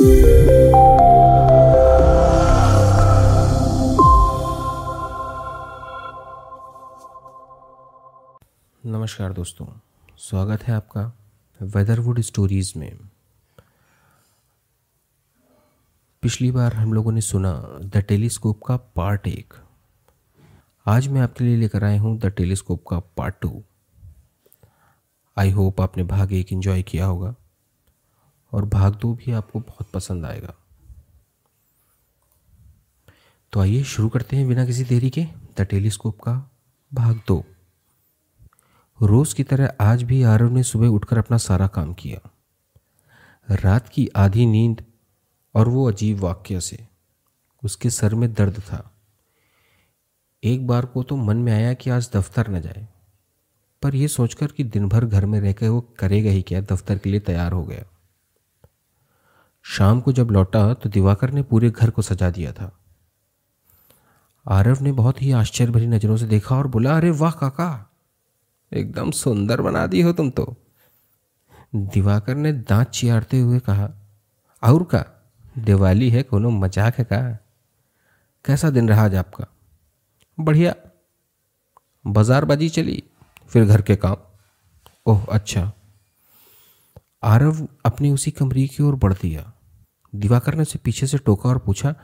नमस्कार दोस्तों, स्वागत है आपका वेदरवुड स्टोरीज में। पिछली बार हम लोगों ने सुना द टेलीस्कोप का पार्ट एक। आज मैं आपके लिए लेकर आया हूँ द टेलीस्कोप का पार्ट टू आई होप आपने भाग एक इन्जॉय किया होगा। और भाग दो भी आपको बहुत पसंद आएगा। तो आइए शुरू करते हैं बिना किसी देरी के द टेलीस्कोप का भाग दो रोज की तरह आज भी आरव ने सुबह उठकर अपना सारा काम किया। रात की आधी नींद और वो अजीब वाक्य से उसके सर में दर्द था। एक बार को तो मन में आया कि आज दफ्तर न जाए, पर यह सोचकर कि दिन भर घर में रहकर वो करेगा ही क्या, दफ्तर के लिए तैयार हो गया। शाम को जब लौटा तो दिवाकर ने पूरे घर को सजा दिया था। आरव ने बहुत ही आश्चर्य भरी नज़रों से देखा और बोला, अरे वाह काका, एकदम सुंदर बना दी हो तुम तो। दिवाकर ने दांत चियारते हुए कहा और का, दिवाली है, कोनो मज़ाक है का? कैसा दिन रहा आज आपका? बढ़िया, बाज़ार बाजी चली, फिर घर के काम। ओह अच्छा। आरव अपने उसी कमरे की ओर बढ़ दिया। दिवाकर ने उसे पीछे से टोका और पूछा